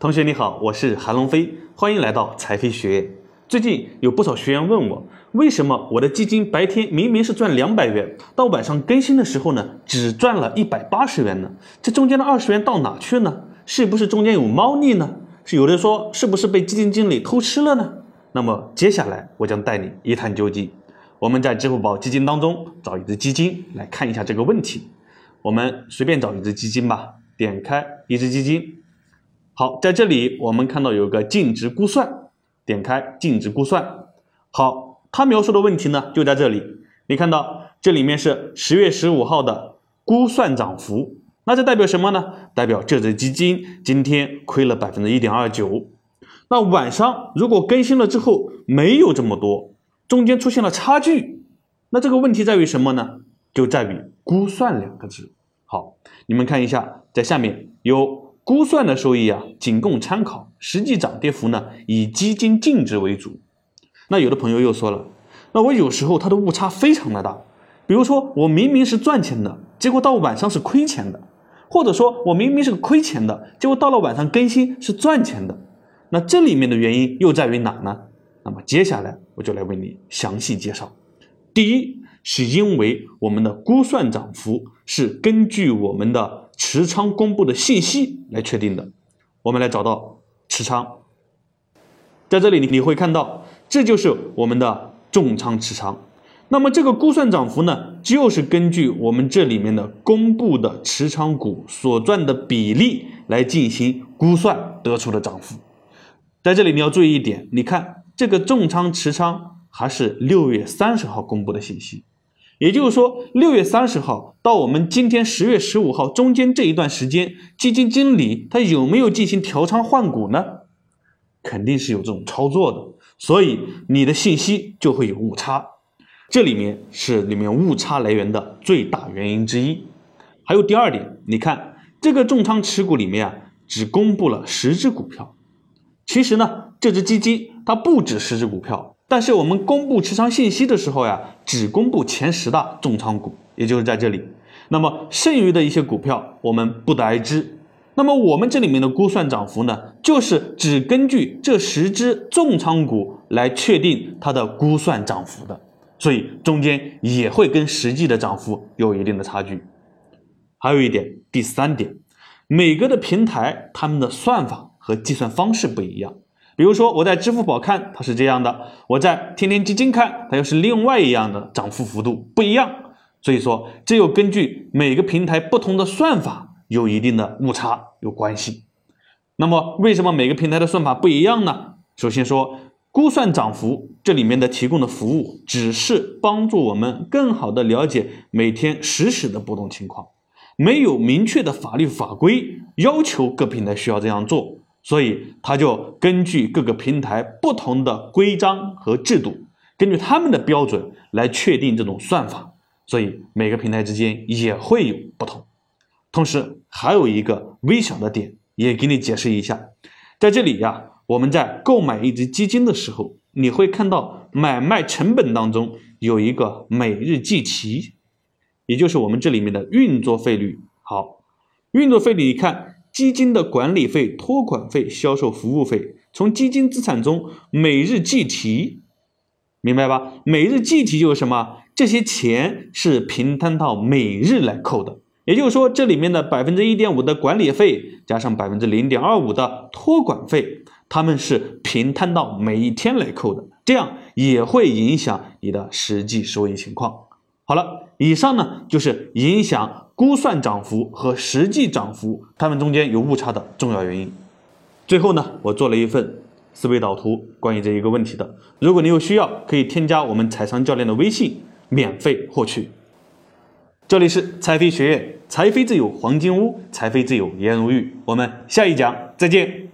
同学你好，我是韩龙飞，欢迎来到财飞学院。最近有不少学员问我，为什么我的基金白天明明是赚两百元，到晚上更新的时候呢，只赚了一百八十元呢？这中间的二十元到哪去呢？是不是中间有猫腻呢？是有的说是不是被基金经理偷吃了呢？那么接下来我将带你一探究竟。我们在支付宝基金当中找一只基金来看一下这个问题。我们随便找一只基金吧，点开一只基金。好，在这里我们看到有个净值估算，点开净值估算。好，它描述的问题呢就在这里。你看到这里面是十月十五号的估算涨幅，那这代表什么呢？代表这只基金今天亏了百分之一点二九。那晚上如果更新了之后没有这么多，中间出现了差距，那这个问题在于什么呢？就在于估算两个字。好，你们看一下，在下面有。估算的收益啊，仅供参考，实际涨跌幅呢，以基金净值为主。那有的朋友又说了，那我有时候它的误差非常的大，比如说我明明是赚钱的，结果到晚上是亏钱的，或者说我明明是个亏钱的，结果到了晚上更新是赚钱的。那这里面的原因又在于哪呢？那么接下来我就来为你详细介绍。第一，是因为我们的估算涨幅是根据我们的。持仓公布的信息来确定的，我们来找到持仓，在这里你你会看到，这就是我们的重仓持仓。那么这个估算涨幅呢，就是根据我们这里面的公布的持仓股所占的比例来进行估算得出的涨幅。在这里你要注意一点，你看这个重仓持仓还是六月三十号公布的信息。也就是说，六月三十号到我们今天十月十五号中间这一段时间，基金经理他有没有进行调仓换股呢？肯定是有这种操作的，所以你的信息就会有误差。这里面是里面误差来源的最大原因之一。还有第二点，你看这个重仓持股里面啊，只公布了十只股票。其实呢，这只基金它不止十只股票。但是我们公布持仓信息的时候呀，只公布前十大重仓股，也就是在这里。那么剩余的一些股票我们不得而知。那么我们这里面的估算涨幅呢，就是只根据这十只重仓股来确定它的估算涨幅的，所以中间也会跟实际的涨幅有一定的差距。还有一点，第三点，每个的平台他们的算法和计算方式不一样。比如说我在支付宝看它是这样的，我在天天基金看它又是另外一样的涨幅幅度不一样，所以说这又根据每个平台不同的算法有一定的误差有关系。那么为什么每个平台的算法不一样呢？首先说估算涨幅这里面的提供的服务只是帮助我们更好的了解每天实时的波动情况，没有明确的法律法规要求各平台需要这样做。所以，它就根据各个平台不同的规章和制度，根据他们的标准来确定这种算法。所以，每个平台之间也会有不同。同时，还有一个微小的点，也给你解释一下。在这里呀，我们在购买一只基金的时候，你会看到买卖成本当中有一个每日计提，也就是我们这里面的运作费率。好，运作费率，你看。基金的管理费、托管费、销售服务费，从基金资产中每日计提，明白吧？每日计提就是什么？这些钱是平摊到每日来扣的。也就是说，这里面的百分之一点五的管理费，加上百分之零点二五的托管费，他们是平摊到每一天来扣的，这样也会影响你的实际收益情况。好了，以上呢就是影响。估算涨幅和实际涨幅，它们中间有误差的重要原因。最后呢，我做了一份思维导图，关于这一个问题的。如果你有需要，可以添加我们财商教练的微信，免费获取。这里是财飞学院，财飞自有黄金屋，财飞自有颜如玉。我们下一讲再见。